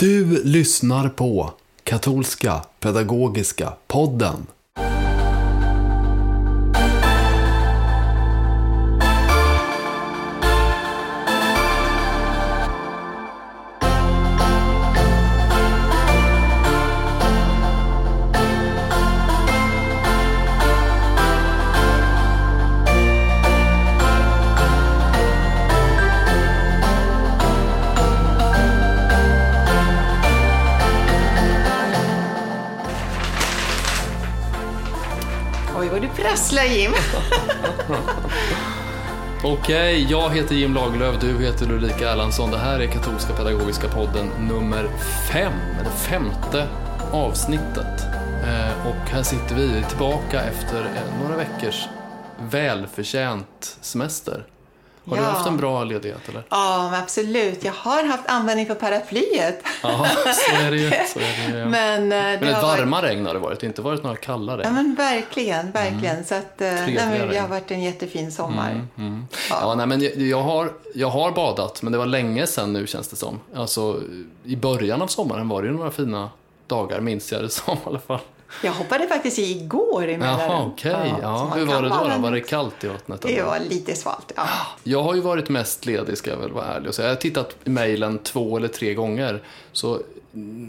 Du lyssnar på Katolska Pedagogiska Podden. Okej, jag heter Jim Lagerlöf, du heter Ulrika Erlandsson. Det här är Katolska Pedagogiska Podden nummer fem, eller femte avsnittet. Eh, och här sitter vi tillbaka efter eh, några veckors välförtjänt semester. Har du Ja. haft en bra ledighet eller? Ja, men absolut. Jag har haft användning för paraplyet. Ja, så är det ju. Är det ju. Men, Men, eh, det ett har varit- varma regn har det varit, inte varit några kalla Ja, regn. men verkligen, verkligen. Så att, eh, nej, men det har varit en jättefin sommar. Ja, nej, men jag, jag, har, jag har badat, men det var länge sedan nu känns det som. Alltså, I början av sommaren var det ju några fina dagar, minns jag det som i alla fall. Jag hoppade faktiskt i igår i Mälaren. Jaha, okej. så Ja, hur var det då? då? Var det kallt i vattnet? Det var lite svalt, ja. Jag har ju varit mest ledig, ska jag väl vara ärlig och säga. Jag har tittat i mejlen två eller tre gånger. Så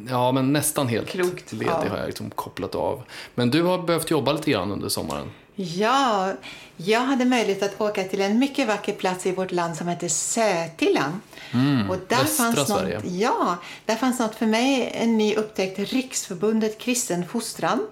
ja, men nästan helt Klokt, ledig ja. har jag liksom kopplat av. Men du har behövt jobba lite grann under sommaren. Ja, jag hade möjlighet att åka till en mycket vacker plats i vårt land som heter Sätila. och där Mm, fanns Sverige. Något, ja, där fanns något för mig, en ny upptäckt, Riksförbundet Kristen Fostran.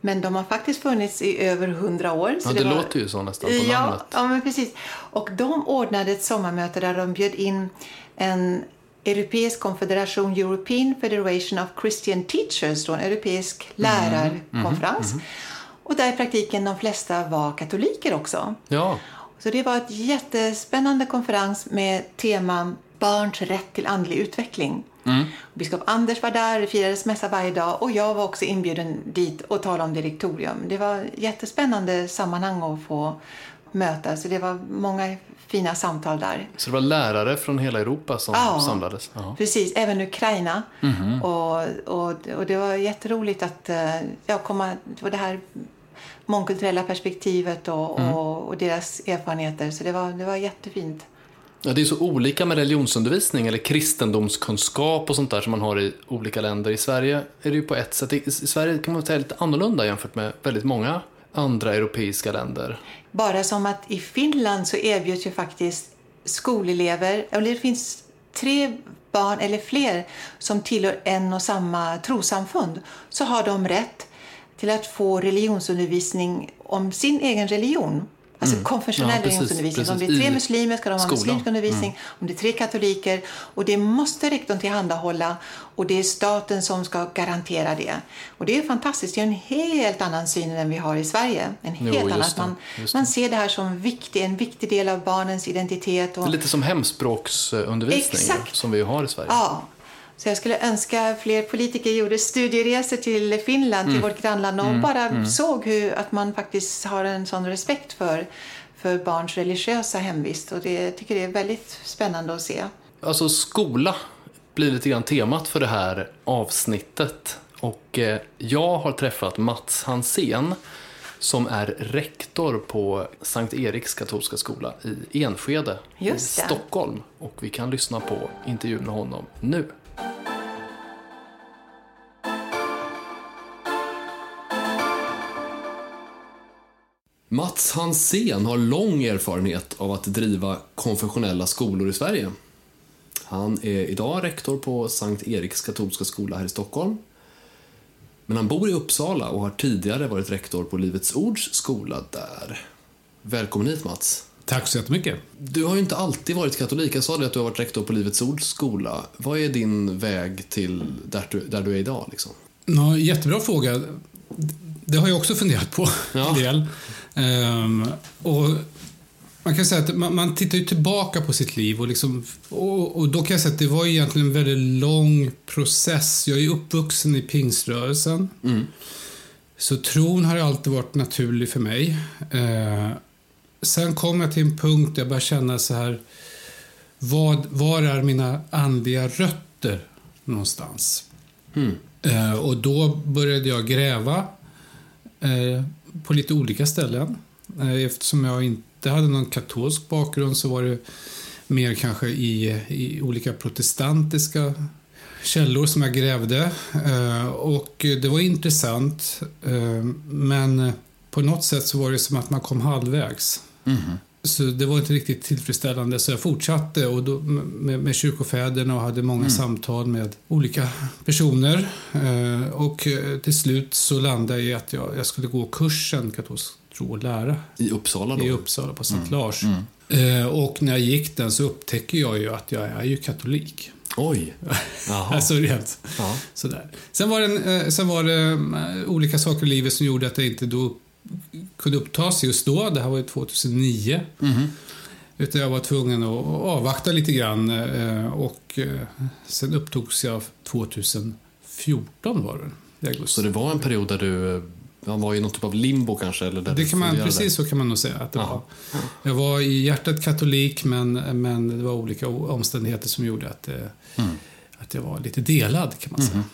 Men de har faktiskt funnits i över hundra år. Mhm. Ja, det låter ju så nästan på ja, namnet. Ja, men precis. Och de ordnade ett sommarmöte där de bjöd in en europeisk konfederation, European Federation of Christian Teachers, då en europeisk Mm, lärarkonferens. Och där i praktiken de flesta var katoliker också. Ja, Så det var ett jättespännande konferens med tema Barns rätt till andlig utveckling. Biskop Anders var där, det firades mässa varje dag och jag var också inbjuden dit och tala om direktorium. Det var jättespännande sammanhang att få möta, så det var många fina samtal där. så det var lärare från hela Europa som Ja. samlades? Ja. Precis, även Ukraina. Och, och, och det var jätteroligt att eh, ja, komma på det här mångkulturella perspektivet och, och, och deras erfarenheter. Så det var, det var jättefint. Ja, det är så olika med religionsundervisning eller kristendomskunskap och sånt där som man har i olika länder. I Sverige är det ju på ett sätt. I Sverige kan man säga lite annorlunda jämfört med väldigt många andra europeiska länder. Bara som att i Finland så erbjuds ju faktiskt skolelever, eller det finns tre barn eller fler som tillhör en och samma trosamfund, så har de rätt till att få religionsundervisning om sin egen religion. Alltså konfessionell Ja, precis, religionsundervisning. Om det är precis. tre muslimer ska de ha muslimsk undervisning. Om det är tre katoliker. Och det måste rektorn tillhandahålla. Och det är staten som ska garantera det. Och det är fantastiskt. Det är en helt annan syn än vi har i Sverige. En Jo, helt annan. just det, Man, man ser det här som viktig, en viktig del av barnens identitet. Och, lite som hemspråksundervisning Exakt. som vi har i Sverige. ja. Så jag skulle önska fler politiker gjorde studieresor till Finland, till vårt grannland och bara såg hur, att man faktiskt har en sån respekt för, för barns religiösa hemvist. Och det jag tycker det är väldigt spännande att se. Alltså skola blir lite grann temat för det här avsnittet. Och eh, jag har träffat Mats Hansén som är rektor på Sankt Eriks katolska skola i Enskede i. Stockholm. Och vi kan lyssna på intervjun med honom nu. Mats Hansén har lång erfarenhet av att driva konfessionella skolor i Sverige. Han är idag rektor på Sankt Eriks katolska skola här i Stockholm. Men han bor i Uppsala och har tidigare varit rektor på Livets Ords skola där. Välkommen hit Mats. Tack så jättemycket. Du har ju inte alltid varit katolik. Jag sa det att du har varit rektor på Livets Ords skola. Vad är din väg till där du, där du är idag? Liksom? Ja, jättebra fråga. Det har jag också funderat på Ja. en del. Ehm, och man kan säga att man, man tittar tillbaka på sitt liv och, liksom, och, och då kan jag säga att det var egentligen en väldigt lång process. Jag är uppvuxen i pingströrelsen. Så tron har alltid varit naturlig för mig. Eh, sen kom jag till en punkt där jag började känna så här, vad, var är mina andliga rötter någonstans. Eh, och då började jag gräva eh, på lite olika ställen. Eh, eftersom jag inte hade någon katolsk bakgrund så var det mer kanske i, i olika protestantiska källor som jag grävde. Eh, och det var intressant, eh, men på något sätt så var det som att man kom halvvägs. Mhm. Så det var inte riktigt tillfredsställande så jag fortsatte och då, med, med kyrkofäderna och hade många samtal med olika personer. Eh, och eh, till slut så landade jag i att jag, jag skulle gå kursen katolsk tro och lära I Uppsala då? i Uppsala på Sankt Lars. Eh, och när jag gick den så upptäcker jag ju att jag är ju katolik. Oj! Alltså rent Ja. sådär. Sen var det, eh, sen var det eh, olika saker i livet som gjorde att jag inte då kunde upptas just då. Det här var ju 2009. Utan jag var tvungen att avvakta lite grann eh, och eh, sen upptogs jag 2014 var det. i augusti. Så det var en period där du eh, han var i någon typ av limbo kanske? Eller där Det kan man, precis så kan man nog säga att det Ja. var. Jag var i hjärtat katolik men, men det var olika omständigheter som gjorde att, det, Mm. att jag var lite delad kan man säga.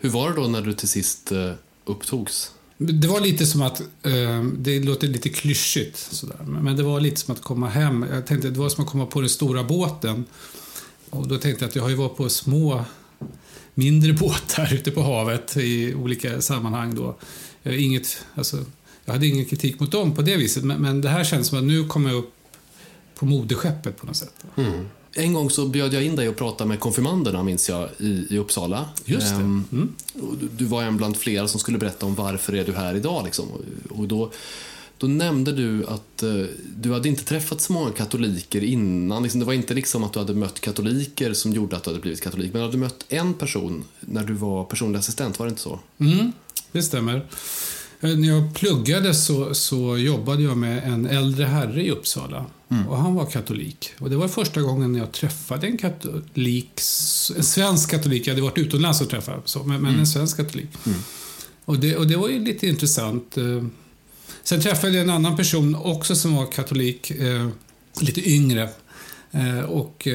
Hur var det då när du till sist eh, upptogs? Det var lite som att, eh, det låter lite klyschigt sådär, men det var lite som att komma hem. Jag tänkte det var som att komma på den stora båten. Och då tänkte jag att jag har ju varit på små, mindre båtar ute på havet i olika sammanhang då. Eh, Inget, alltså, jag hade ingen kritik mot dem på det viset, men, men det här känns som att nu kommer jag upp på moderskeppet på något sätt. Mm. En gång så bjöd jag in dig och pratade med konfirmanderna, minns jag, i, i Uppsala. Just det. Ehm, Mm. du- var en bland flera som skulle berätta om varför är du här idag. Liksom. Och- Och då, då nämnde du att eh, du hade inte träffat så många katoliker innan. Liksom, det var inte liksom att du hade mött katoliker som gjorde att du hade blivit katolik. Men du hade mött en person när du var personlig assistent, var det inte så? Mm, det stämmer. Eh, När jag pluggade så, så jobbade jag med en äldre herre i Uppsala. Och han var katolik. Och det var första gången jag träffade en katolik, en svensk katolik. Jag hade varit utomlands och träffat, så, men, men en svensk katolik. Och, det, och det var ju lite intressant. Eh, Sen träffade jag en annan person också som var katolik, eh, lite yngre. Eh, och,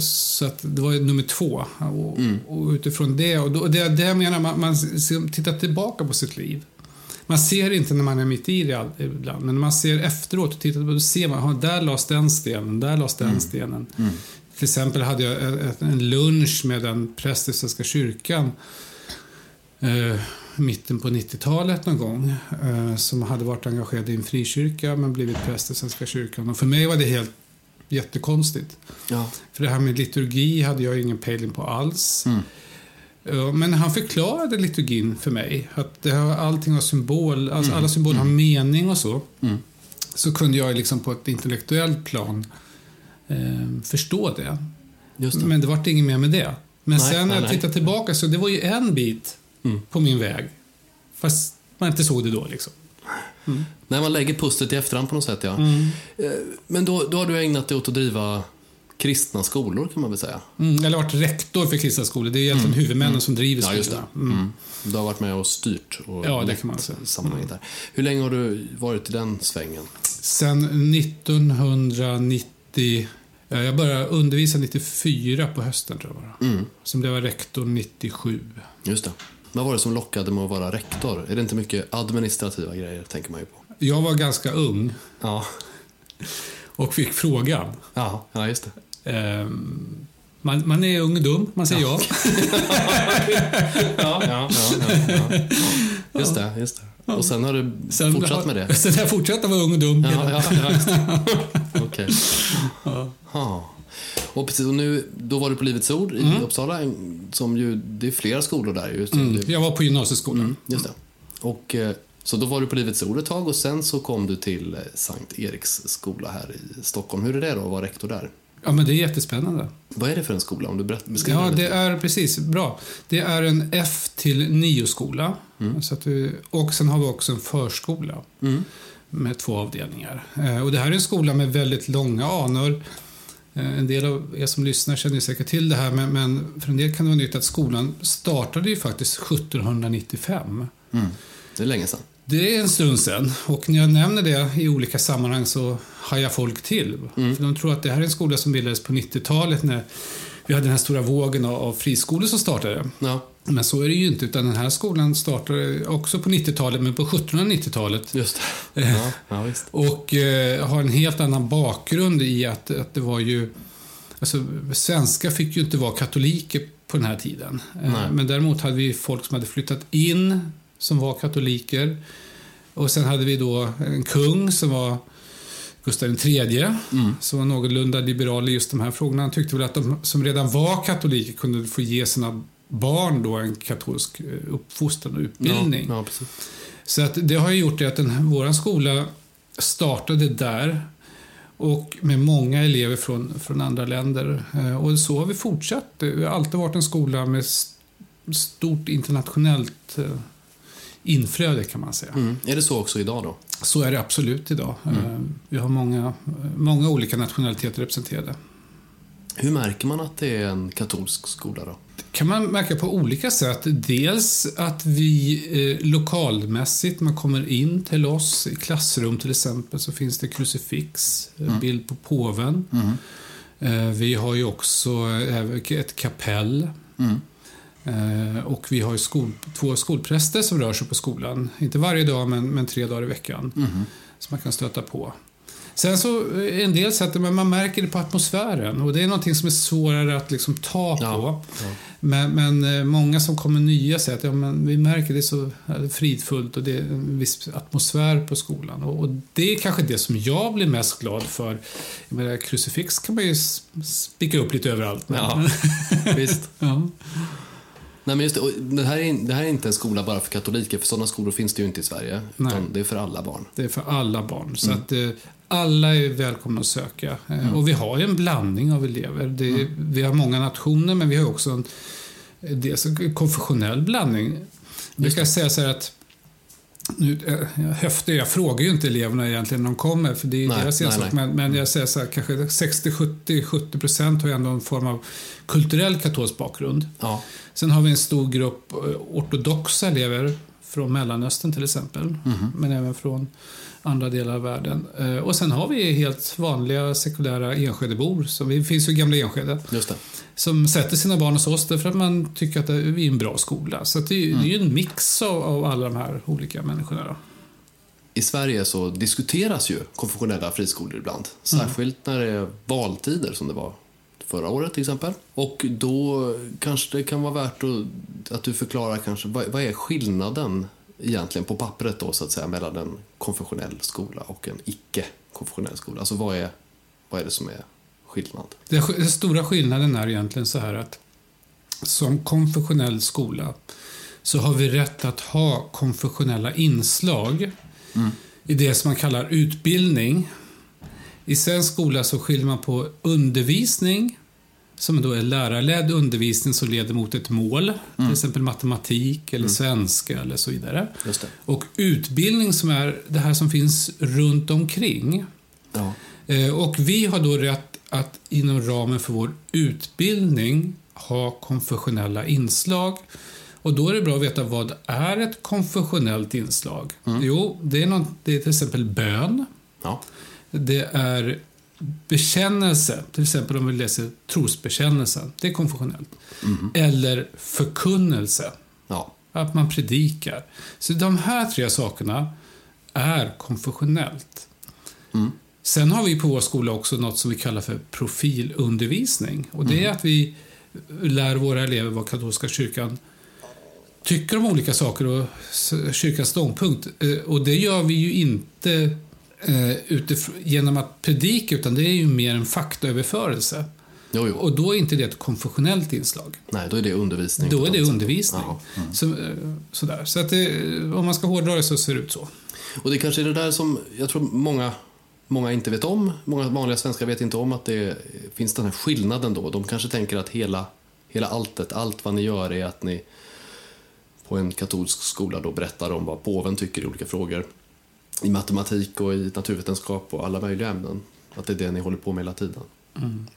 så att det var nummer två. Och, och utifrån det, och då, det, det jag menar, man, man tittar tillbaka på sitt liv. Man ser inte när man är mitt i det ibland, men när man ser efteråt och tittar på då ser man, "Aha, där lades den stenen, där lades den stenen. Till exempel hade jag en- en lunch med en präst i Svenska kyrkan eh, mitten på 90-talet någon gång eh, som hade varit engagerad i en frikyrka men blivit präst i Svenska kyrkan. Och för mig var det helt jättekonstigt. Ja. För det här med liturgi hade jag ingen pejling på alls. Mm. Men han förklarade liturgin för mig. Att det har, allting har symbol, alltså alla symboler har mening och så. Mm. Så kunde jag liksom på ett intellektuellt plan eh, förstå det. Det. Men det vart inget mer med det. Men Nej, sen när jag tittar tillbaka så det var ju en bit Mm. på min väg. Fast man inte såg det då liksom. När man lägger pusslet i efterhand på något sätt, ja. Eh, Men då, då har du ägnat dig åt att driva kristna skolor, kan man väl säga? Mm, eller varit rektor för kristna skolor. Det är egentligen huvudmännen som driver Mm. Ja, skolorna. just det. Mm. Du har varit med och styrt och Ja, det kan man säga. sammanhanget där. Hur länge har du varit i den svängen? Sen 1990... ja, Jag började undervisa 94 på hösten, tror jag. bara. Mm. Sen blev jag rektor 97. Just det. Vad var det som lockade med att vara rektor? Är det inte mycket administrativa grejer, tänker man ju på. Jag var ganska ung Ja, och fick frågan. ja, ja just det. Ehm, man, man är ung och dum, man säger ja. Ja, ja, ja, ja. Just det, just det. Och sen har du Sen fortsatt med det? Sen har jag fortsatt att vara ung och dum. Ja, ja, ja. Okej. Ja. Och precis, och nu, då var du på Livets Ord i Uppsala, en- som ju, det är flera skolor där ju. Mm, jag var på gymnasieskolan. Just det. Och, eh, så då var du på Livets Ord ett tag och sen så kom du till eh, Sankt Eriks skola här i Stockholm. Hur är det då att vara rektor där? Ja, men det är jättespännande. Vad är det för en skola? Om du beskriver Ja, det är precis. Bra. Det är en F till 9-skola. Så att vi, och sen har vi också en förskola Mm. med två avdelningar. Eh, och det här är en skola med väldigt långa anor. Eh, en del av er som lyssnar känner säkert till det här, men, men för en del kan det vara nytt att skolan startade ju faktiskt 1795. Mm. Det är länge sedan. Det är en stund sedan och när jag nämner det i olika sammanhang så hajar folk till. Mm. För de tror att det här är en skola som bildades på 90-talet när vi hade den här stora vågen av, friskolor som startade. Ja, Men så är det ju inte, utan den här skolan startade också på 90-talet, men på 1790-talet. just det. Ja, ja, visst. Och eh, har en helt annan bakgrund i att, att det var ju... Alltså, svenskar fick ju inte vara katoliker på den här tiden. Eh, Nej. men däremot hade vi folk som hade flyttat in som var katoliker. Och sen hade vi då en kung som var Gustav III, Mm. som var någorlunda liberal i just de här frågorna. Han tyckte väl att de som redan var katoliker kunde få ge sina barn då en katolsk eh, uppfostran och utbildning. Ja, ja. Så att det har ju gjort det att den, vår skola startade där och med många elever från, från andra länder. Eh, Och så har vi fortsatt. Det har alltid varit en skola med stort internationellt eh, inflöde kan man säga. Mm. Är det så också idag då? Så är det absolut idag. Eh, Vi har många, många olika nationaliteter representerade. Hur märker man att det är en katolsk skola då? kan man märka på olika sätt. Dels att vi eh, lokalmässigt, man kommer in till oss i klassrum till exempel, så finns det krucifix, eh, bild på påven. Eh, vi har ju också eh, ett kapell. Eh, och vi har skol, två skolpräster som rör sig på skolan. Inte varje dag, men, men tre dagar i veckan. Som man kan stöta på. Sen så, eh, en del sätt, men man märker det på atmosfären. Och det är någonting som är svårare att liksom ta på. Ja, ja. Men, men eh, många som kommer nya säger att ja, men vi märker det är så eh, fridfullt och det är en viss atmosfär på skolan. Och, och det är kanske det som jag blir mest glad för. Jag menar, krucifix kan man ju spika upp lite överallt. Men, Ja, visst. ja. Nej, men just det, det, här är, det här är inte en skola bara för katoliker, för sådana skolor finns det ju inte i Sverige. Det är för alla barn. Det är för alla barn. Så att eh, alla är välkomna att söka. Eh, Och vi har ju en blandning av elever. Det, Vi har många nationer, men vi har också en dels en konfessionell blandning. Jag brukar säga så här att nu, eh, jag höftar, jag frågar ju inte eleverna egentligen när de kommer, för det är Nej, deras ensak. Men, men jag säger så här, kanske 60, 70, 70 procent har ändå en form av kulturell katolsk bakgrund. Ja. Sen har vi en stor grupp eh, ortodoxa elever från Mellanöstern till exempel, Mhm. men även från andra delar av världen. Eh, Och sen har vi helt vanliga sekulära Enskedebor, som vi finns ju i gamla Enskede, som sätter sina barn hos oss därför att man tycker att det är en bra skola. Så det, är, ju- det är ju en mix av, av alla de här olika människorna. Då. I Sverige så diskuteras ju konfessionella friskolor ibland. Särskilt när det är valtider som det var förra året till exempel. Och då kanske det kan vara värt att, att du förklarar kanske vad, vad är skillnaden egentligen på pappret då så att säga mellan en konfessionell skola och en icke-konfessionell skola. Alltså vad är, vad är det som är skillnad? Den, den stora skillnaden är egentligen så här att som konfessionell skola så har vi rätt att ha konfessionella inslag i det som man kallar utbildning. I svensk skola så skiljer man på undervisning som då är lärarledd undervisning som leder mot ett mål, till exempel matematik eller svenska eller så vidare. Och utbildning som är det här som finns runt omkring. Ja. Eh, Och vi har då rätt att inom ramen för vår utbildning ha konfessionella inslag. Och då är det bra att veta vad är ett konfessionellt inslag? Jo, det är, något, det är till exempel bön. Ja. Det är bekännelse, till exempel om vi läser trosbekännelsen. Det är konfessionellt. Eller förkunnelse, Ja. att man predikar. Så de här tre sakerna är konfessionellt. Sen har vi på vår skola också något som vi kallar för profilundervisning. Och det är att vi lär våra elever vad katolska kyrkan tycker om olika saker och kyrkans ståndpunkt. Eh, Och det gör vi ju inte utifrån, genom att predika, utan det är ju mer en faktaöverförelse. Jo, jo. Och då är inte det ett konfessionellt inslag. Nej, då är det undervisning. Då är det undervisning. Ja. Så, eh, sådär. så att det, om man ska hårdra det så ser det ut så. Och det kanske är det där som jag tror många, många inte vet om. Många vanliga svenskar vet inte om att det finns den här skillnaden då. De kanske tänker att hela, hela alltet, allt vad ni gör är att ni på en katolsk skola då berättar om vad påven tycker i olika frågor. I matematik och i naturvetenskap och alla möjliga ämnen. Att det är det ni håller på med hela tiden.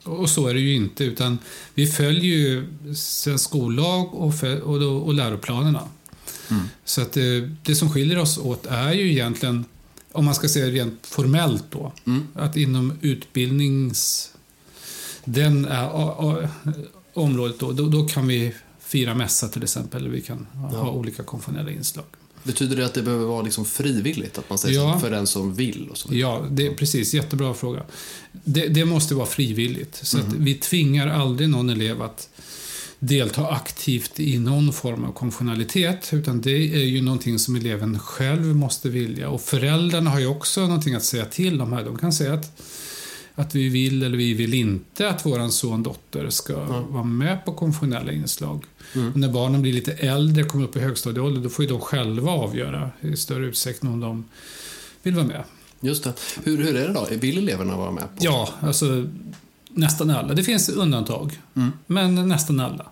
Och så är det ju inte, utan vi följer ju svensk skollag och, och, då, och läroplanerna. Så att det, det som skiljer oss åt är ju egentligen, om man ska säga rent formellt då, att inom utbildnings... Den är, a, a, området då, då, då kan vi fira mässa till exempel, eller vi kan ha, ha olika konfessionella inslag. Betyder det att det behöver vara liksom frivilligt? Att man säger Ja. för den som vill? Och så vidare? Ja, det precis. Jättebra fråga. Det, det måste vara frivilligt. Så att vi tvingar aldrig någon elev att delta aktivt i någon form av konfessionalitet. Utan det är ju någonting som eleven själv måste vilja. Och föräldrarna har ju också någonting att säga till om här. De kan säga att, att vi vill eller vi vill inte att våran son dotter ska vara med på konfessionella inslag. Och när barnen blir lite äldre, kommer upp i högstadieålder, då får ju de själva avgöra i större utsträckning om de vill vara med. Just det. Hur, hur är det då? Vill eleverna vara med? på? Ja, alltså nästan alla. Det finns undantag, men nästan alla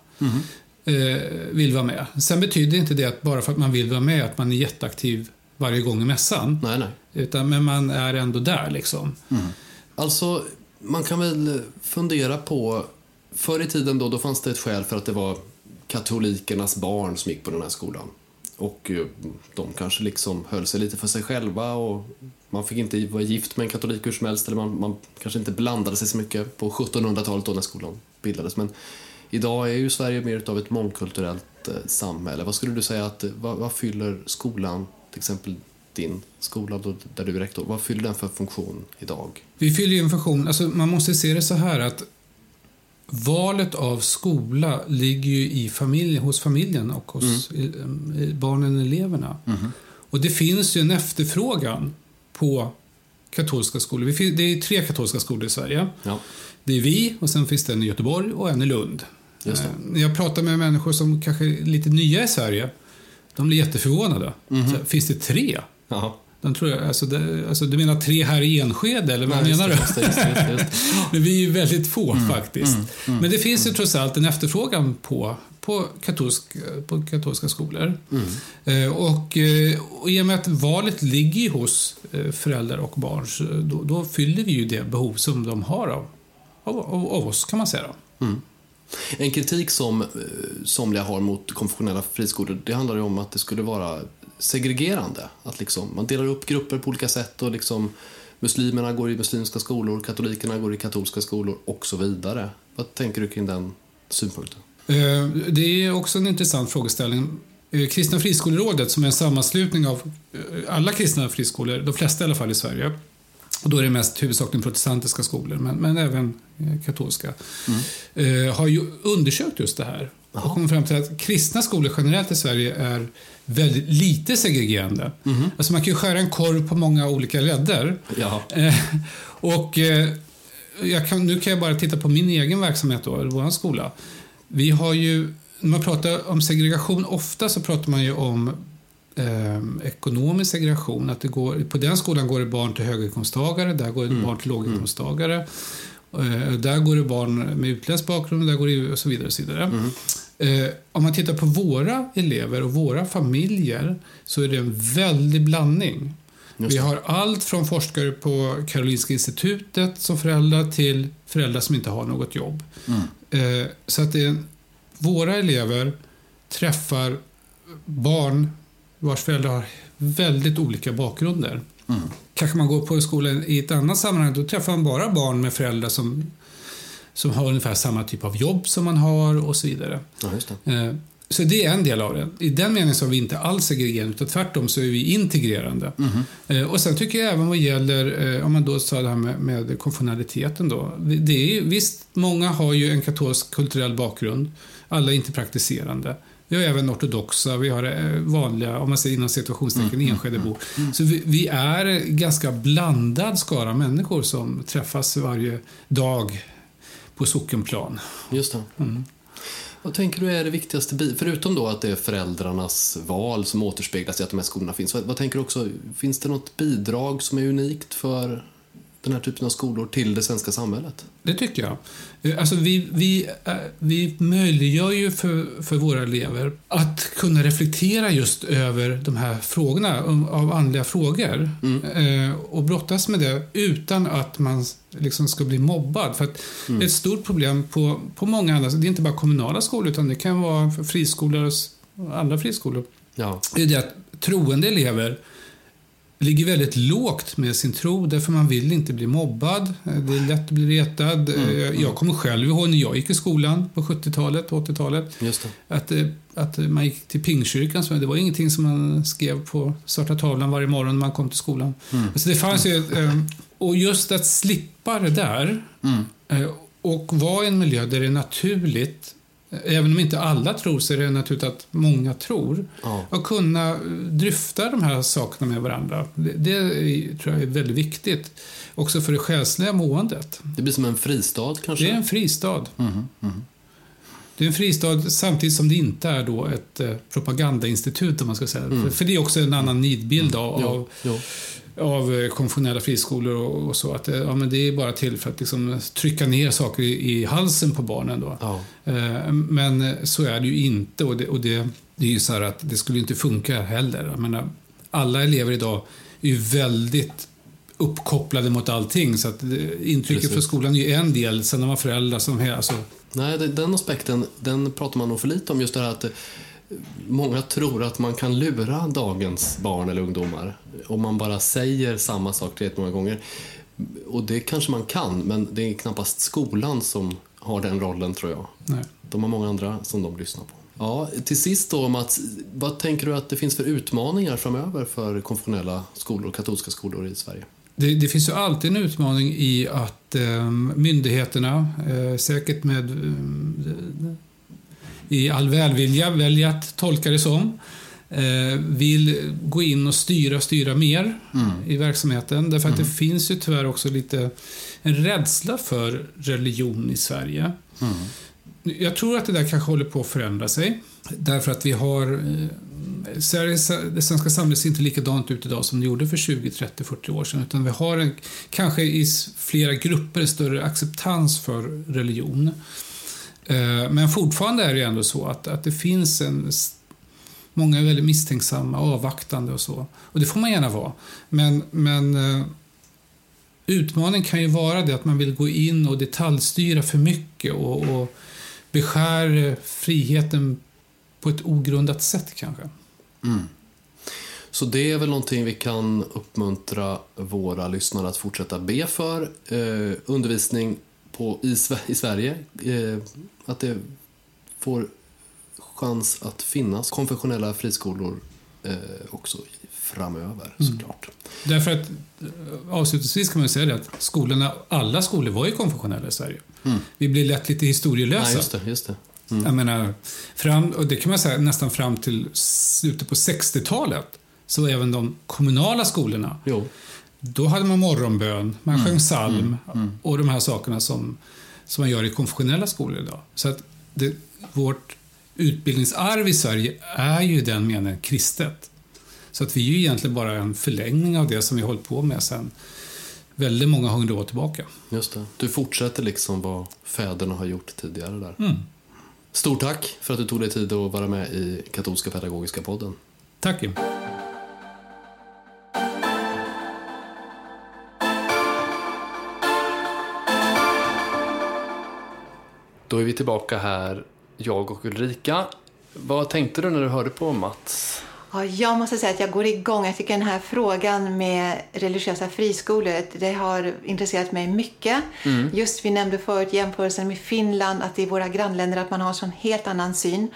eh, vill vara med. Sen betyder inte det att bara för att man vill vara med att man är jätteaktiv varje gång i mässan. Nej, nej. Utan, men man är ändå där liksom. Alltså, man kan väl fundera på... Förr i tiden då, då fanns det ett skäl för att det var katolikernas barn som gick på den här skolan. Och eh, de kanske liksom höll sig lite för sig själva och man fick inte vara gift med en katolik hur som helst eller man, man kanske inte blandade sig så mycket på 1700-talet då när skolan bildades. Men idag är ju Sverige mer av ett mångkulturellt eh, samhälle. Vad skulle du säga att, eh, vad, vad fyller skolan, till exempel din skola där du är rektor, vad fyller den för funktion idag? Vi fyller ju en funktion, alltså man måste se det så här att valet av skola ligger ju i familjen, hos familjen och hos eh, barnen och eleverna. Och det finns ju en efterfrågan på katolska skolor. Det är tre katolska skolor i Sverige. Ja. Det är vi och sen finns det en i Göteborg och en i Lund. Det. Eh, När jag pratar med människor som kanske är lite nya i Sverige, de blir jätteförvånade. Så, finns det tre? Jaha. De tror jag, alltså, det, alltså, du menar tre här i Enskede, eller vad Ja, just menar det, du? just just just. Men vi är ju väldigt få Mm, faktiskt. Men det finns ju trots allt en efterfrågan på, på, katolsk, på katolska skolor. Mm. Eh, och, eh, och i och med att valet ligger hos eh, föräldrar och barn så då, då fyller vi ju det behov som de har av, av, av, av oss, kan man säga. En kritik som eh, somliga har mot konfessionella friskolor det handlar ju om att det skulle vara segregerande. Att liksom, man delar upp grupper på olika sätt och liksom muslimerna går i muslimska skolor, katolikerna går i katolska skolor och så vidare. Vad tänker du kring den synpunkten? Eh, Det är också en intressant frågeställning. Eh, Kristna friskolerådet, som är en sammanslutning av eh, alla kristna friskolor, de flesta i alla fall i Sverige, och då är det mest huvudsakligen protestantiska skolor, men, men även katolska, eh, har ju undersökt just det här och kommit fram till att kristna skolor generellt i Sverige är väldigt lite segregerande. Alltså man kan ju skära en korv på många olika ledder. Eh, och eh, kan, nu kan jag bara titta på min egen verksamhet då, eller vår skola. Vi har ju, när man pratar om segregation, ofta så pratar man ju om eh, ekonomisk segregation. Att det går, på den skolan går det barn till höginkomsttagare, där går det barn till låginkomsttagare. Eh, där går det barn med utländsk bakgrund, där går det och så vidare. Och så vidare. Eh, om man tittar på våra elever och våra familjer så är det en väldig blandning. Vi har allt från forskare på Karolinska institutet som föräldrar till föräldrar som inte har något jobb. Eh, så att det är, våra elever träffar barn vars föräldrar har väldigt olika bakgrunder. Kanske man går på skolan i ett annat sammanhang, då träffar man bara barn med föräldrar som, som har ungefär samma typ av jobb som man har och så vidare. Ja, det. Eh, Så det är en del av det. I den meningen så är vi inte alls segregerande, utan tvärtom så är vi integrerande. Eh, Och sen tycker jag även vad gäller, eh, om man då sa det här med, med konfessionaliteten då. Det är ju, visst, många har ju en katolsk kulturell bakgrund. Alla är inte praktiserande. Vi har även ortodoxa, vi har vanliga, om man säger inom situationstecken, Enskedebor. Så vi, vi är ganska blandad skara människor som träffas varje dag på sockenplan. Just det. Vad tänker du är det viktigaste, förutom då att det är föräldrarnas val som återspeglas i att de här skolorna finns. Vad, vad tänker du också, finns det något bidrag som är unikt för den här typen av skolor till det svenska samhället? Det tycker jag. Eh, Alltså vi, vi, eh, vi möjliggör ju för, för våra elever att kunna reflektera just över de här frågorna av andliga frågor eh, och brottas med det utan att man liksom ska bli mobbad. För att Ett stort problem på, på många andra, det är inte bara kommunala skolor utan det kan vara friskolor och andra friskolor. Ja. är det att troende elever ligger väldigt lågt med sin tro därför man vill inte bli mobbad. Det är lätt att bli retad. Mm, Jag kommer själv ihåg när jag gick i skolan på 70-talet, 80-talet. Just det. Att, eh, att man gick till pingkyrkan, så det var ingenting som man skrev på svarta tavlan varje morgon när man kom till skolan. Mm. Alltså det fanns ju, eh, och just att slippa det där Mm. eh, och vara i en miljö där det är naturligt, eh, även om inte alla tror så är det naturligt att många tror, Ja. och kunna dryfta de här sakerna med varandra. Det, det är, tror jag är väldigt viktigt. Också för det själsliga måendet. Det blir som en fristad kanske? Det är en fristad. Mhm, mhm. Det är en fristad samtidigt som det inte är då ett eh, propagandainstitut om man ska säga. För, för det är också en annan nidbild av, Jo, av, jo. av eh, konfessionella friskolor och, och så. Att eh, ja, men det är bara till för att liksom, trycka ner saker i, i halsen på barnen. Då. Ja. Eh, Men eh, så är det ju inte och det, och det, det är ju så att det skulle inte funka heller. Jag menar, alla elever idag är ju väldigt uppkopplade mot allting så att intrycket Precis. för skolan är ju en del, sen har man föräldrar som alltså, Nej, den aspekten den pratar man nog för lite om. Just det här att eh, många tror att man kan lura dagens barn eller ungdomar om man bara säger samma sak tillräckligt många gånger. Och det kanske man kan, men det är knappast skolan som har den rollen tror jag. nej. De har många andra som de lyssnar på. Ja, till sist då Mats, vad tänker du att det finns för utmaningar framöver för konfessionella skolor, katolska skolor i Sverige? Det, det finns ju alltid en utmaning i att eh, myndigheterna, eh, säkert med eh, i all välvilja, väljer att tolka det som, eh, vill gå in och styra, styra mer i verksamheten. Därför att det finns ju tyvärr också lite en rädsla för religion i Sverige. Jag tror att det där kanske håller på att förändra sig. Därför att vi har... Det svenska samhället ser inte likadant ut idag som det gjorde för 20, 30, 40 år sedan. Utan vi har en, kanske i flera grupper en större acceptans för religion. Eh, men fortfarande är det ändå så att, att det finns en... Många är väldigt misstänksamma, avvaktande och så. Och det får man gärna vara. Men, men eh, utmaningen kan ju vara det att man vill gå in och detaljstyra för mycket och, och beskär friheten på ett ogrundat sätt kanske. Så det är väl någonting vi kan uppmuntra våra lyssnare att fortsätta be för. Eh, undervisning på, i, i Sverige, eh, att det får chans att finnas konfessionella friskolor eh, också framöver såklart. Därför att eh, avslutningsvis kan man säga det att skolorna, alla skolor var ju konfessionella i Sverige. Vi blir lätt lite historielösa. Nej, just det. Just det. Jag menar, fram, och det kan man säga nästan fram till slutet på 60-talet så även de kommunala skolorna Jo. Då hade man morgonbön, man sjöng psalm och de här sakerna som, som man gör i konfessionella skolor idag. Så att det, vårt utbildningsarv i Sverige är ju i den meningen kristet. Så att vi är ju egentligen bara en förlängning av det som vi hållit på med sedan väldigt många hundra år tillbaka. Just det. Du fortsätter liksom vad fäderna har gjort tidigare där. Mm. Stort tack för att du tog dig tid att vara med i Katolska Pedagogiska podden. Tack Jim. Då är vi tillbaka här, jag och Ulrika. Vad tänkte du när du hörde på Mats? Ja, jag måste säga att jag går igång. Jag tycker den här frågan med religiösa friskolor, det har intresserat mig mycket. Just vi nämnde förut jämförelsen med Finland, att i våra grannländer att man har en sån helt annan syn.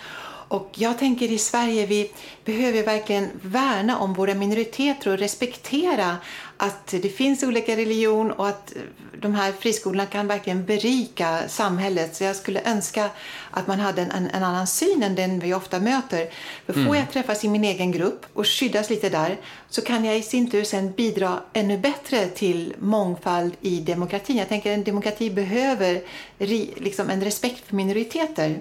Och jag tänker i Sverige, vi behöver verkligen värna om våra minoriteter och respektera att det finns olika religion och att de här friskolorna kan verkligen berika samhället. Så jag skulle önska att man hade en, en, annan syn än den vi ofta möter. För får jag träffas i min egen grupp och skyddas lite där så kan jag i sin tur sen bidra ännu bättre till mångfald i demokratin. Jag tänker att en demokrati behöver ri, liksom en respekt för minoriteter.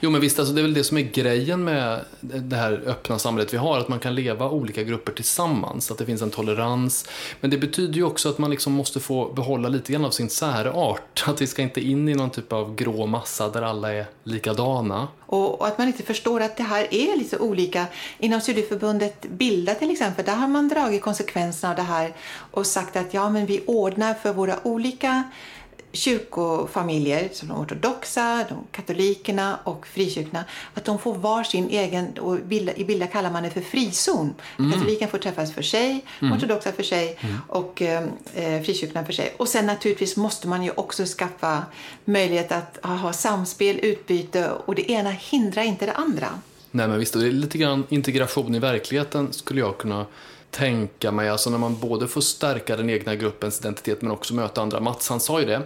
Jo, men visst, alltså, det är väl det som är grejen med det här öppna samhället vi har, att man kan leva olika grupper tillsammans, att det finns en tolerans. Men det betyder ju också att man liksom måste få behålla lite grann av sin särart, att vi ska inte in i någon typ av grå massa där alla är likadana. Och, och att man inte förstår att det här är lite olika. Inom studieförbundet Bilda till exempel, där har man dragit konsekvenserna av det här och sagt att ja, men vi ordnar för våra olika kyrkofamiljer, som de ortodoxa, de katolikerna och frikyrkorna, att de får var sin egen, och bilda, i bilda kallar man det för frizon. Mm. Katoliken får träffas för sig, mm. ortodoxa för sig mm. och eh, eh, frikyrkorna för sig. Och sen naturligtvis måste man ju också skaffa möjlighet att ha samspel, utbyte och det ena hindrar inte det andra. Nej men visst, det är lite grann integration i verkligheten skulle jag kunna tänka mig. Alltså när man både får stärka den egna gruppens identitet men också möta andra. Mats han sa ju det,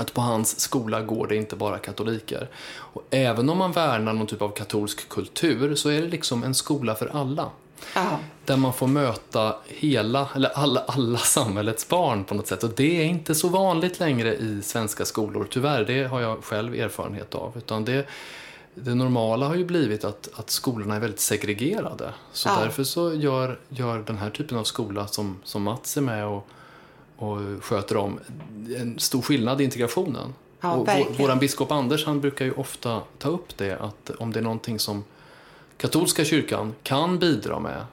att på hans skola går det inte bara katoliker. Och även om man värnar någon typ av katolsk kultur så är det liksom en skola för alla. Aha. Där man får möta hela, eller alla, alla samhällets barn på något sätt. Och det är inte så vanligt längre i svenska skolor, tyvärr. Det har jag själv erfarenhet av. Utan det, det normala har ju blivit att, att skolorna är väldigt segregerade. Så ja. därför så gör, gör den här typen av skola som, som Mats är med och, och sköter om en stor skillnad i integrationen. Ja, och vår, våran biskop Anders han brukar ju ofta ta upp det att om det är någonting som katolska kyrkan kan bidra med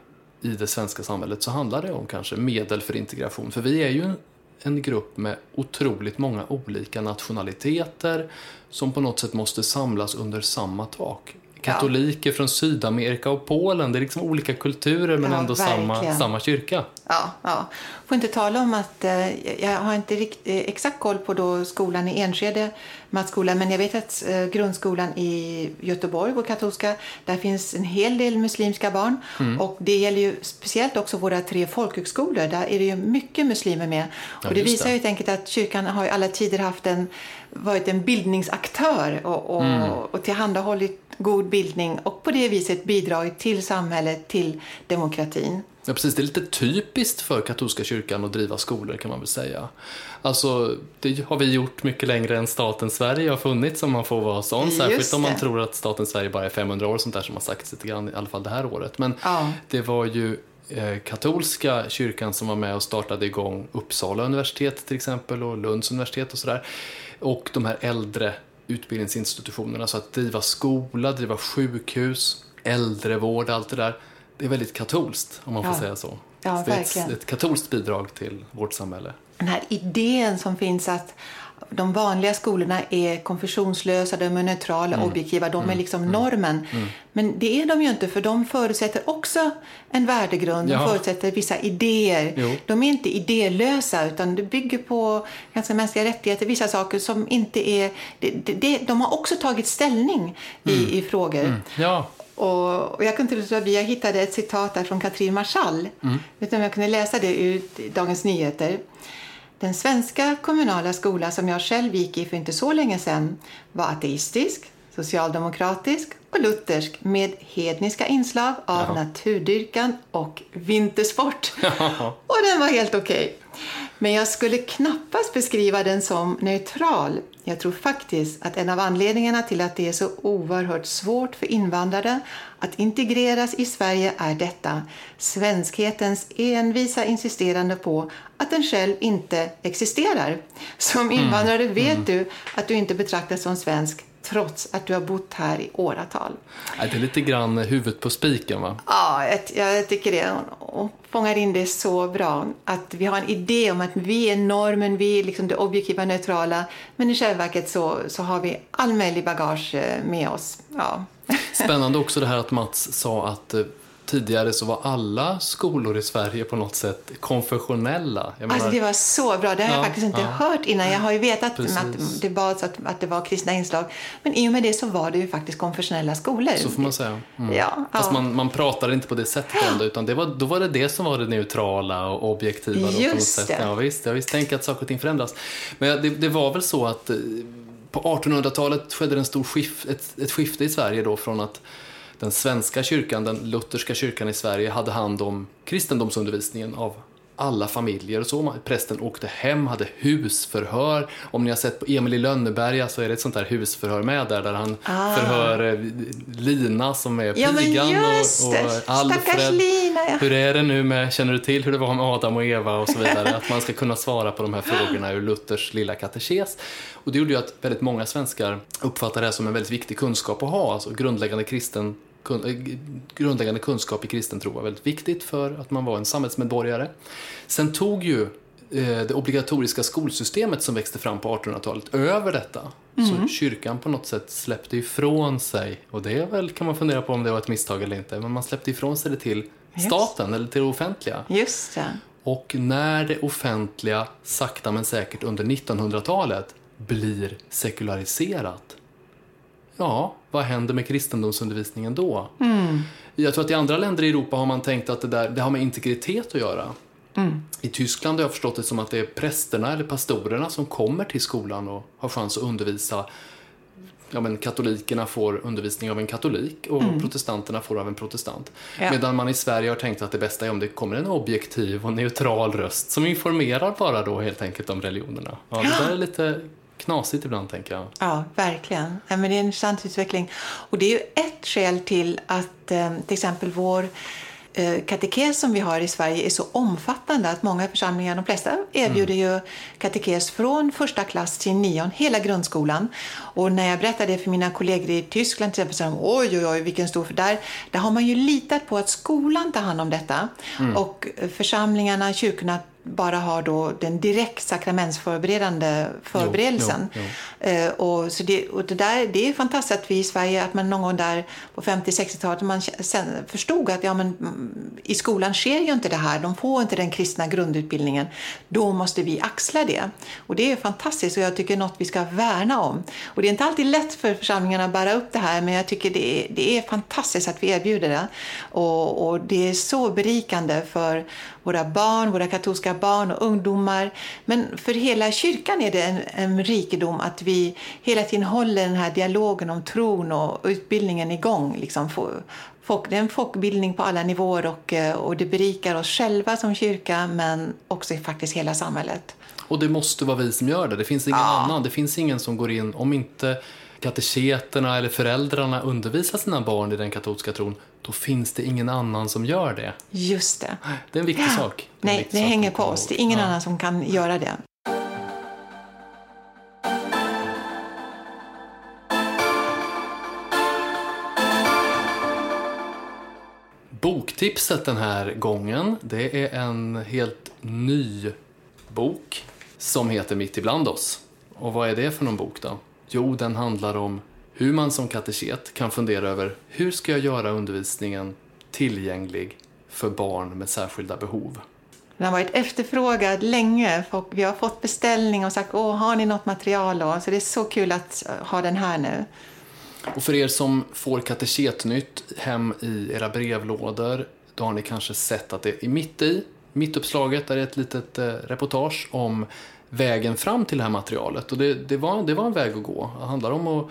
i det svenska samhället så handlar det om kanske medel för integration. För vi är ju en, en grupp med otroligt många olika nationaliteter som på något sätt måste samlas under samma tak. Katoliker ja. från Sydamerika och Polen, det är liksom olika kulturer men ja, ändå samma, samma kyrka. Ja, ja. Får inte tala om att, eh, jag har inte rikt, eh, exakt koll på då skolan i Enskede, Matsskolan, men jag vet att eh, grundskolan i Göteborg, vår katolska, där finns en hel del muslimska barn. Mm. Och det gäller ju speciellt också våra tre folkhögskolor, där är det ju mycket muslimer med. Ja, och det visar det. ju enkelt att kyrkan har i alla tider haft en, varit en bildningsaktör och, och, mm. och tillhandahållit god bildning och på det viset bidragit till samhället, till demokratin. Ja, precis. Det är lite typiskt för katolska kyrkan att driva skolor kan man väl säga. Alltså, det har vi gjort mycket längre än staten Sverige har funnits om man får vara sån. Särskilt om man tror att staten Sverige bara är 500 år, sånt där som har sagts lite grann, i alla fall det här året. Men ja. det var ju eh, katolska kyrkan som var med och startade igång Uppsala universitet till exempel och Lunds universitet och sådär. Och de här äldre utbildningsinstitutionerna. Så att driva skola, driva sjukhus, äldrevård, allt det där. Det är väldigt katolskt om man får säga så. Ja, det är ett, ett katolskt bidrag till vårt samhälle. Den här idén som finns att de vanliga skolorna är konfessionslösa, de är neutrala, mm. objektiva, de är mm. liksom mm. normen. Mm. Men det är de ju inte, för de förutsätter också en värdegrund, ja. de förutsätter vissa idéer. Jo. De är inte idélösa, utan det bygger på ganska mänskliga rättigheter, vissa saker som inte är... Det, det, de har också tagit ställning i, mm. i frågor. Mm. Ja. Och, och, jag kunde inte låta Jag hittade ett citat där från Katrin Marschall. Mm. Vet om jag kunde läsa det ur Dagens Nyheter. Den svenska kommunala skola som jag själv gick i för inte så länge sedan var ateistisk, socialdemokratisk och luthersk med hedniska inslag av Jaha. naturdyrkan och vintersport. och den var helt okej. Okay. Men jag skulle knappast beskriva den som neutral. Jag tror faktiskt att en av anledningarna till att det är så oerhört svårt för invandrare att integreras i Sverige är detta, svenskhetens envisa insisterande på att den själv inte existerar. Som mm. invandrare vet mm. du att du inte betraktas som svensk trots att du har bott här i åratal. Det är lite grann huvudet på spiken va? Ja, jag tycker det. Och fångar in det så bra. Att vi har en idé om att vi är normen, vi är liksom det objektiva, neutrala. Men i själva verket så, så har vi all möjlig bagage eh, med oss. Ja. Spännande också det här att Mats sa att eh, tidigare så var alla skolor i Sverige på något sätt konfessionella. Jag alltså det var så bra, det har ja, jag faktiskt inte ja. hört innan. Jag har ju vetat att det bads att, att det var kristna inslag. Men i och med det så var det ju faktiskt konfessionella skolor. Så får man säga. Mm. Ja, Fast man, man pratade inte på det sättet ändå, utan det var, då var det det som var det neutrala och objektiva. Just på något sätt. det. Ja, visst, jag visst tänker att saker och ting förändras. Men det, det var väl så att eh, på 1800-talet skedde en stor skif, ett, ett skifte i Sverige då från att den svenska kyrkan, den lutherska kyrkan i Sverige, hade hand om kristendomsundervisningen av alla familjer och så. Prästen åkte hem, hade husförhör. Om ni har sett på Emil i Lönneberga så är det ett sånt där husförhör med där, där han ah. förhör eh, Lina som är ja, pigan och, och Alfred. Lina, ja. Hur är det nu med, känner du till hur det var med Adam och Eva och så vidare? Att man ska kunna svara på de här frågorna ur Luthers lilla katekes. Och det gjorde ju att väldigt många svenskar uppfattar det här som en väldigt viktig kunskap att ha, alltså grundläggande kristen grundläggande kunskap i kristen tro var väldigt viktigt för att man var en samhällsmedborgare. Sen tog ju det obligatoriska skolsystemet som växte fram på 1800-talet över detta. Så kyrkan på något sätt släppte ifrån sig, och det är väl, kan man fundera på om det var ett misstag eller inte, men man släppte ifrån sig det till staten eller till det offentliga. Just det. Och när det offentliga sakta men säkert under 1900-talet blir sekulariserat, ja, vad händer med kristendomsundervisningen då? Jag tror att i andra länder i Europa har man tänkt att det, där, det har med integritet att göra. I Tyskland har jag förstått det som att det är prästerna eller pastorerna som kommer till skolan och har chans att undervisa. Ja, men katolikerna får undervisning av en katolik och protestanterna får av en protestant. Ja. Medan man i Sverige har tänkt att det bästa är om det kommer en objektiv och neutral röst som informerar bara då helt enkelt om religionerna. Ja, det där är lite knasigt ibland tänker jag. Ja, verkligen. Ja, men det är en intressant utveckling. Och det är ju ett skäl till att eh, till exempel vår eh, katekes som vi har i Sverige är så omfattande att många församlingar, de flesta erbjuder ju katekes från första klass till nion, hela grundskolan. Och när jag berättade det för mina kollegor i Tyskland till exempel så de oj, oj, oj, vilken stor, för där, där har man ju litat på att skolan tar hand om detta. Och eh, församlingarna, kyrkorna bara har då den direkt sakramentsförberedande förberedelsen. jo, Eh, och så det, och det, där, det är fantastiskt att vi i Sverige, att man någon gång där på 50-60-talet man förstod att ja, men, mm, i skolan sker ju inte det här, de får inte den kristna grundutbildningen. Då måste vi axla det. Och det är fantastiskt och jag tycker något vi ska värna om. Och det är inte alltid lätt för församlingarna att bära upp det här men jag tycker det är, det är fantastiskt att vi erbjuder det. Och, och det är så berikande för våra barn, våra katolska barn och ungdomar. Men för hela kyrkan är det en, en rikedom att vi hela tiden håller den här dialogen om tron och utbildningen igång. Liksom, folk, det är en folkbildning på alla nivåer och, eh, och det berikar oss själva som kyrka men också faktiskt hela samhället. Och det måste vara vi som gör det. Det finns ingen Ja. annan. Det finns ingen som går in, om inte kateketerna eller föräldrarna undervisar sina barn i den katolska tron, då finns det ingen annan som gör det. Just det. Det är en viktig sak. Det Nej, det sak hänger på oss. Det är ingen Ja. annan som kan göra det. Boktipset den här gången, det är en helt ny bok som heter Mitt ibland oss. Och vad är det för någon bok då? Jo, den handlar om hur man som kateket kan fundera över hur ska jag göra undervisningen tillgänglig för barn med särskilda behov. Den har varit efterfrågad länge. Folk, vi har fått beställning och sagt Åh, har ni något material då? Så det är så kul att eh, ha den här nu. Och för er som får kateketnytt hem i era brevlådor, då har ni kanske sett att det är mitt i, mittuppslaget, där är ett litet eh, reportage om vägen fram till det här materialet. Och det, det, var, det var en väg att gå. Det handlar om att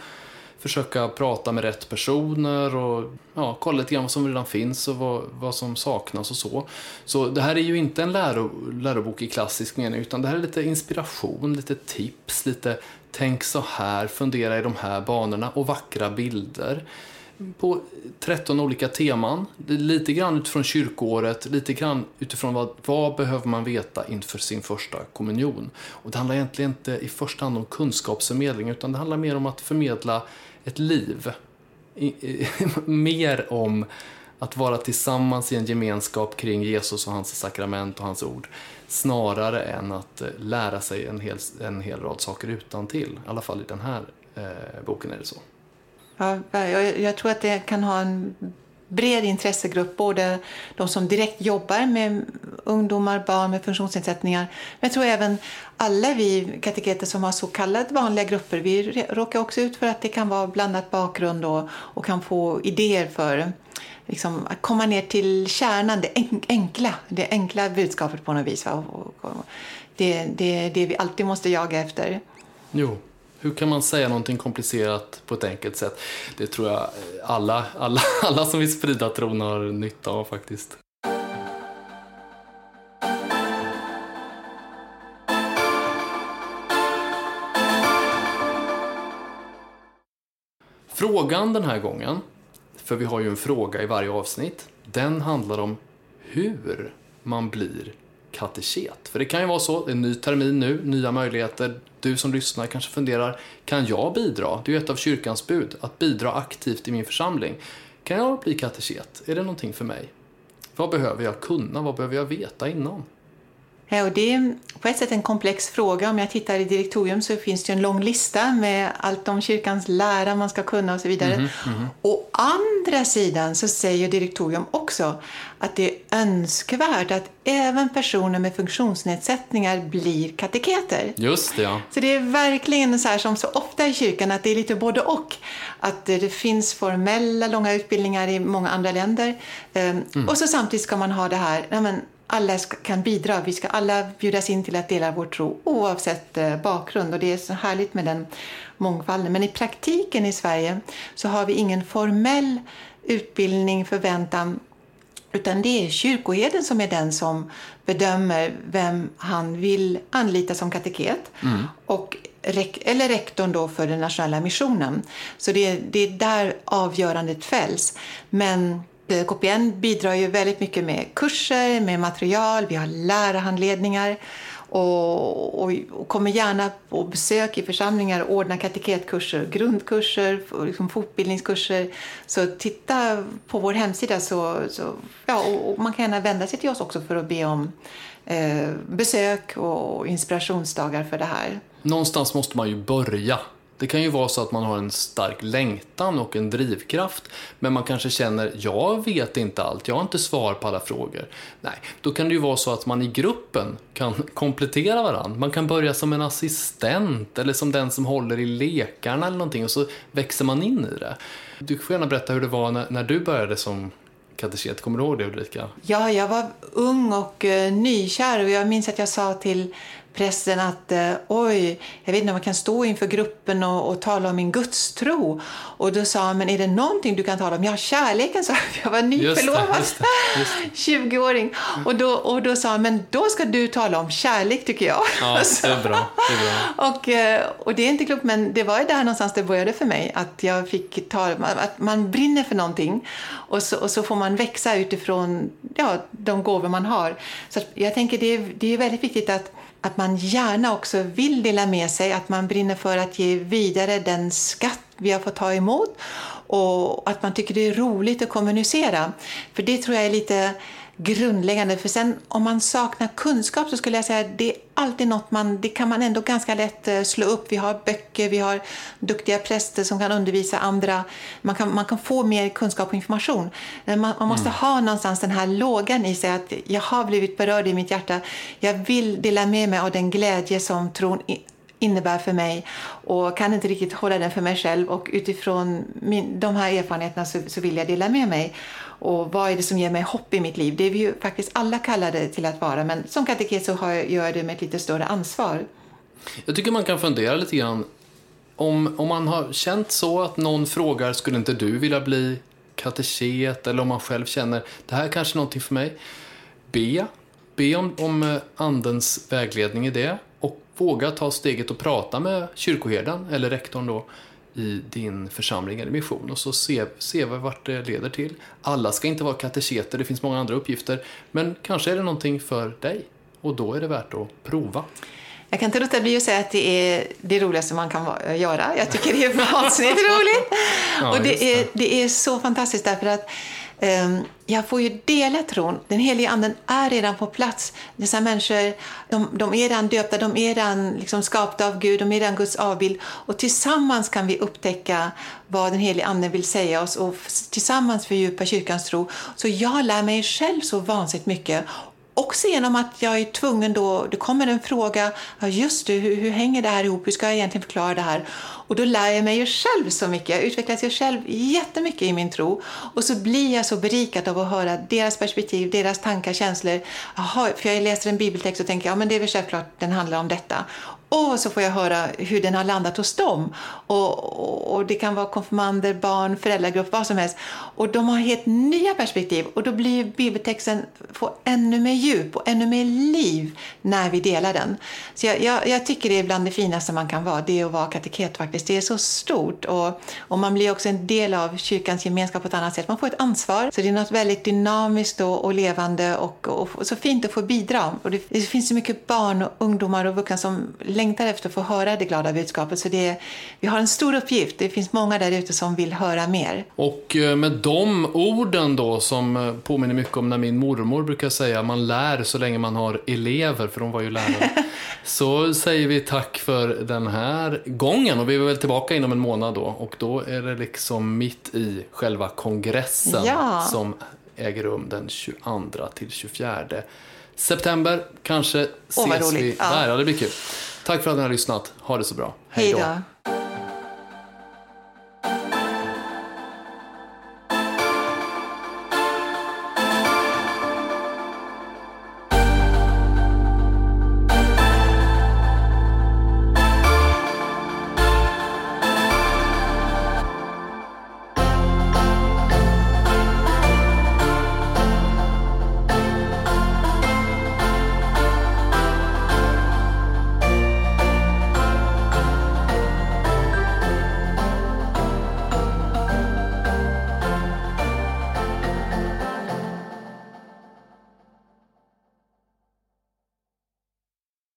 försöka prata med rätt personer och ja, kolla lite grann vad som redan finns och vad, vad som saknas och så. Så det här är ju inte en läro, lärobok i klassisk mening utan det här är lite inspiration, lite tips, lite tänk så här, fundera i de här banorna och vackra bilder på 13 olika teman. Lite grann utifrån kyrkoåret, lite grann utifrån vad, vad behöver man veta inför sin första kommunion. Och det handlar egentligen inte i första hand om kunskapsförmedling utan det handlar mer om att förmedla ett liv. I, i, mer om att vara tillsammans i en gemenskap kring Jesus och hans sakrament och hans ord snarare än att eh, lära sig en hel, en hel rad saker utan till. I alla fall i den här eh, boken är det så. Ja, jag, jag tror att det kan ha en bred intressegrupp, både de som direkt jobbar med ungdomar, barn med funktionsnedsättningar, men jag tror även alla vi kateketer som har så kallade vanliga grupper, vi råkar också ut för att det kan vara blandat bakgrund och, och kan få idéer för liksom, att komma ner till kärnan, det enkla, det enkla budskapet på något vis. Va? Det är det, är det vi alltid måste jaga efter. Jo, hur kan man säga någonting komplicerat på ett enkelt sätt? Det tror jag alla, alla, alla som vill sprida tron har nytta av faktiskt. Frågan den här gången, för vi har ju en fråga i varje avsnitt, den handlar om hur man blir kateket. För det kan ju vara så, det är en ny termin nu, nya möjligheter. Du som lyssnar kanske funderar, kan jag bidra? Det är ju ett av kyrkans bud, att bidra aktivt i min församling. Kan jag bli kateket? Är det någonting för mig? Vad behöver jag kunna? Vad behöver jag veta innan? Ja, och det är på ett sätt en komplex fråga. Om jag tittar i direktorium så finns det en lång lista med allt om kyrkans lära man ska kunna och så vidare. Mm -hmm. Å andra sidan så säger direktorium också att det är önskvärt att även personer med funktionsnedsättningar blir kateketer. Just det, ja. Så det är verkligen så här som så ofta i kyrkan att det är lite både och. Att det finns formella långa utbildningar i många andra länder. Mm. Och så samtidigt ska man ha det här, ja, men alla kan bidra. Vi ska alla bjudas in till att dela vår tro oavsett eh, bakgrund. Och det är så härligt med den mångfalden. Men i praktiken i Sverige så har vi ingen formell utbildning, förväntan utan det är kyrkoherden som är den som bedömer vem han vill anlita som kateket. Mm. Och, eller rektorn då för den nationella missionen. Så det är, det är där avgörandet fälls. Men Eh, KPN bidrar ju väldigt mycket med kurser, med material, vi har lärarhandledningar och, och, och kommer gärna på besök i församlingar och ordnar kateketkurser, grundkurser, liksom fortbildningskurser. Så titta på vår hemsida så, så ja, och, och man kan gärna vända sig till oss också för att be om eh, besök och inspirationsdagar för det här. Någonstans måste man ju börja det kan ju vara så att man har en stark längtan och en drivkraft, men man kanske känner jag vet inte allt, jag har inte svar på alla frågor. Nej, då kan det ju vara så att man i gruppen kan komplettera varandra. Man kan börja som en assistent eller som den som håller i lekarna eller någonting och så växer man in i det. Du får gärna berätta hur det var när, när du började som kateket. Kommer du ihåg det Ulrika? Ja, jag var ung och uh, nykär och jag minns att jag sa till prästen att eh, oj, jag vet inte om jag kan stå inför gruppen och, och, tala om min gudstro. Och då sa han, men är det någonting du kan tala om? Ja, kärleken, sa jag. var nyförlovad, 20-åring. Och då, och då sa han, men då ska du tala om kärlek tycker jag. Ja, det är bra. Det är bra. och, eh, och det är inte klokt, men det var ju där någonstans det började för mig. Att jag fick ta, att man brinner för någonting och så, och så får man växa utifrån ja, de gåvor man har. Så jag tänker det är, det är väldigt viktigt att att man gärna också vill dela med sig, att man brinner för att ge vidare den skatt vi har fått ta emot och att man tycker det är roligt att kommunicera. För det tror jag är lite grundläggande. För sen om man saknar kunskap så skulle jag säga att det är alltid något man, det kan man ändå ganska lätt eh, slå upp. Vi har böcker, vi har duktiga präster som kan undervisa andra. Man kan, man kan få mer kunskap och information. Man, man måste mm. ha någonstans den här lågan i sig att jag har blivit berörd i mitt hjärta. Jag vill dela med mig av den glädje som tron innebär för mig och kan inte riktigt hålla den för mig själv och utifrån min, de här erfarenheterna så, så vill jag dela med mig. Och vad är det som ger mig hopp i mitt liv? Det är vi ju faktiskt alla kallade till att vara, men som kateket så har jag, gör jag det med ett lite större ansvar. Jag tycker man kan fundera lite grann om, om man har känt så att någon frågar, skulle inte du vilja bli kateket? Eller om man själv känner, det här är kanske någonting för mig. Be, be om, om eh, andens vägledning i det och våga ta steget och prata med kyrkoherden eller rektorn då i din församling eller mission och så se, se vart det leder till. Alla ska inte vara kateketer, det finns många andra uppgifter, men kanske är det någonting för dig och då är det värt att prova. Jag kan inte låta bli att säga att det är det roligaste man kan göra. Jag tycker det är vansinnigt roligt. Ja, och det är, det är så fantastiskt därför att Ehm, jag får ju dela tron. Den heliga anden är redan på plats. Dessa människor de, de är redan döpta, de är redan liksom skapta av Gud, de är redan Guds avbild. Och tillsammans kan vi upptäcka vad den heliga anden vill säga oss och tillsammans fördjupa kyrkans tro. Så jag lär mig själv så vansinnigt mycket också genom att jag är tvungen då, det kommer en fråga, ja just det, hur, hur hänger det här ihop, hur ska jag egentligen förklara det här? Och då lär jag mig ju själv så mycket, jag utvecklas ju själv jättemycket i min tro. Och så blir jag så berikad av att höra deras perspektiv, deras tankar, känslor. Jaha, för jag läser en bibeltext och tänker, ja men det är väl självklart den handlar om detta. Och så får jag höra hur den har landat hos dem. Och, och, och, det kan vara konfirmander, barn, föräldragrupp, vad som helst. Och de har helt nya perspektiv. Och då blir bibeltexten får ännu mer djup och ännu mer liv när vi delar den. Så jag, jag, jag tycker det är bland det finaste man kan vara, det är att vara kateket faktiskt. Det är så stort. Och, och man blir också en del av kyrkans gemenskap på ett annat sätt. Man får ett ansvar. Så det är något väldigt dynamiskt och, och levande och, och, så fint att få bidra. Och det, det finns så mycket barn och ungdomar och vuxna som längtar efter att få höra det glada budskapet. Så det, vi har en stor uppgift. Det finns många där ute som vill höra mer. Och eh, med de orden då som eh, påminner mycket om när min mormor brukar säga man lär så länge man har elever, för de var ju lärare. så säger vi tack för den här gången och vi är väl tillbaka inom en månad då och då är det liksom mitt i själva kongressen Ja. som äger rum den 22 till 24 september. Kanske ses vi där. Ja, det blir kul. Tack för att ni har lyssnat. Ha det så bra. Hej då.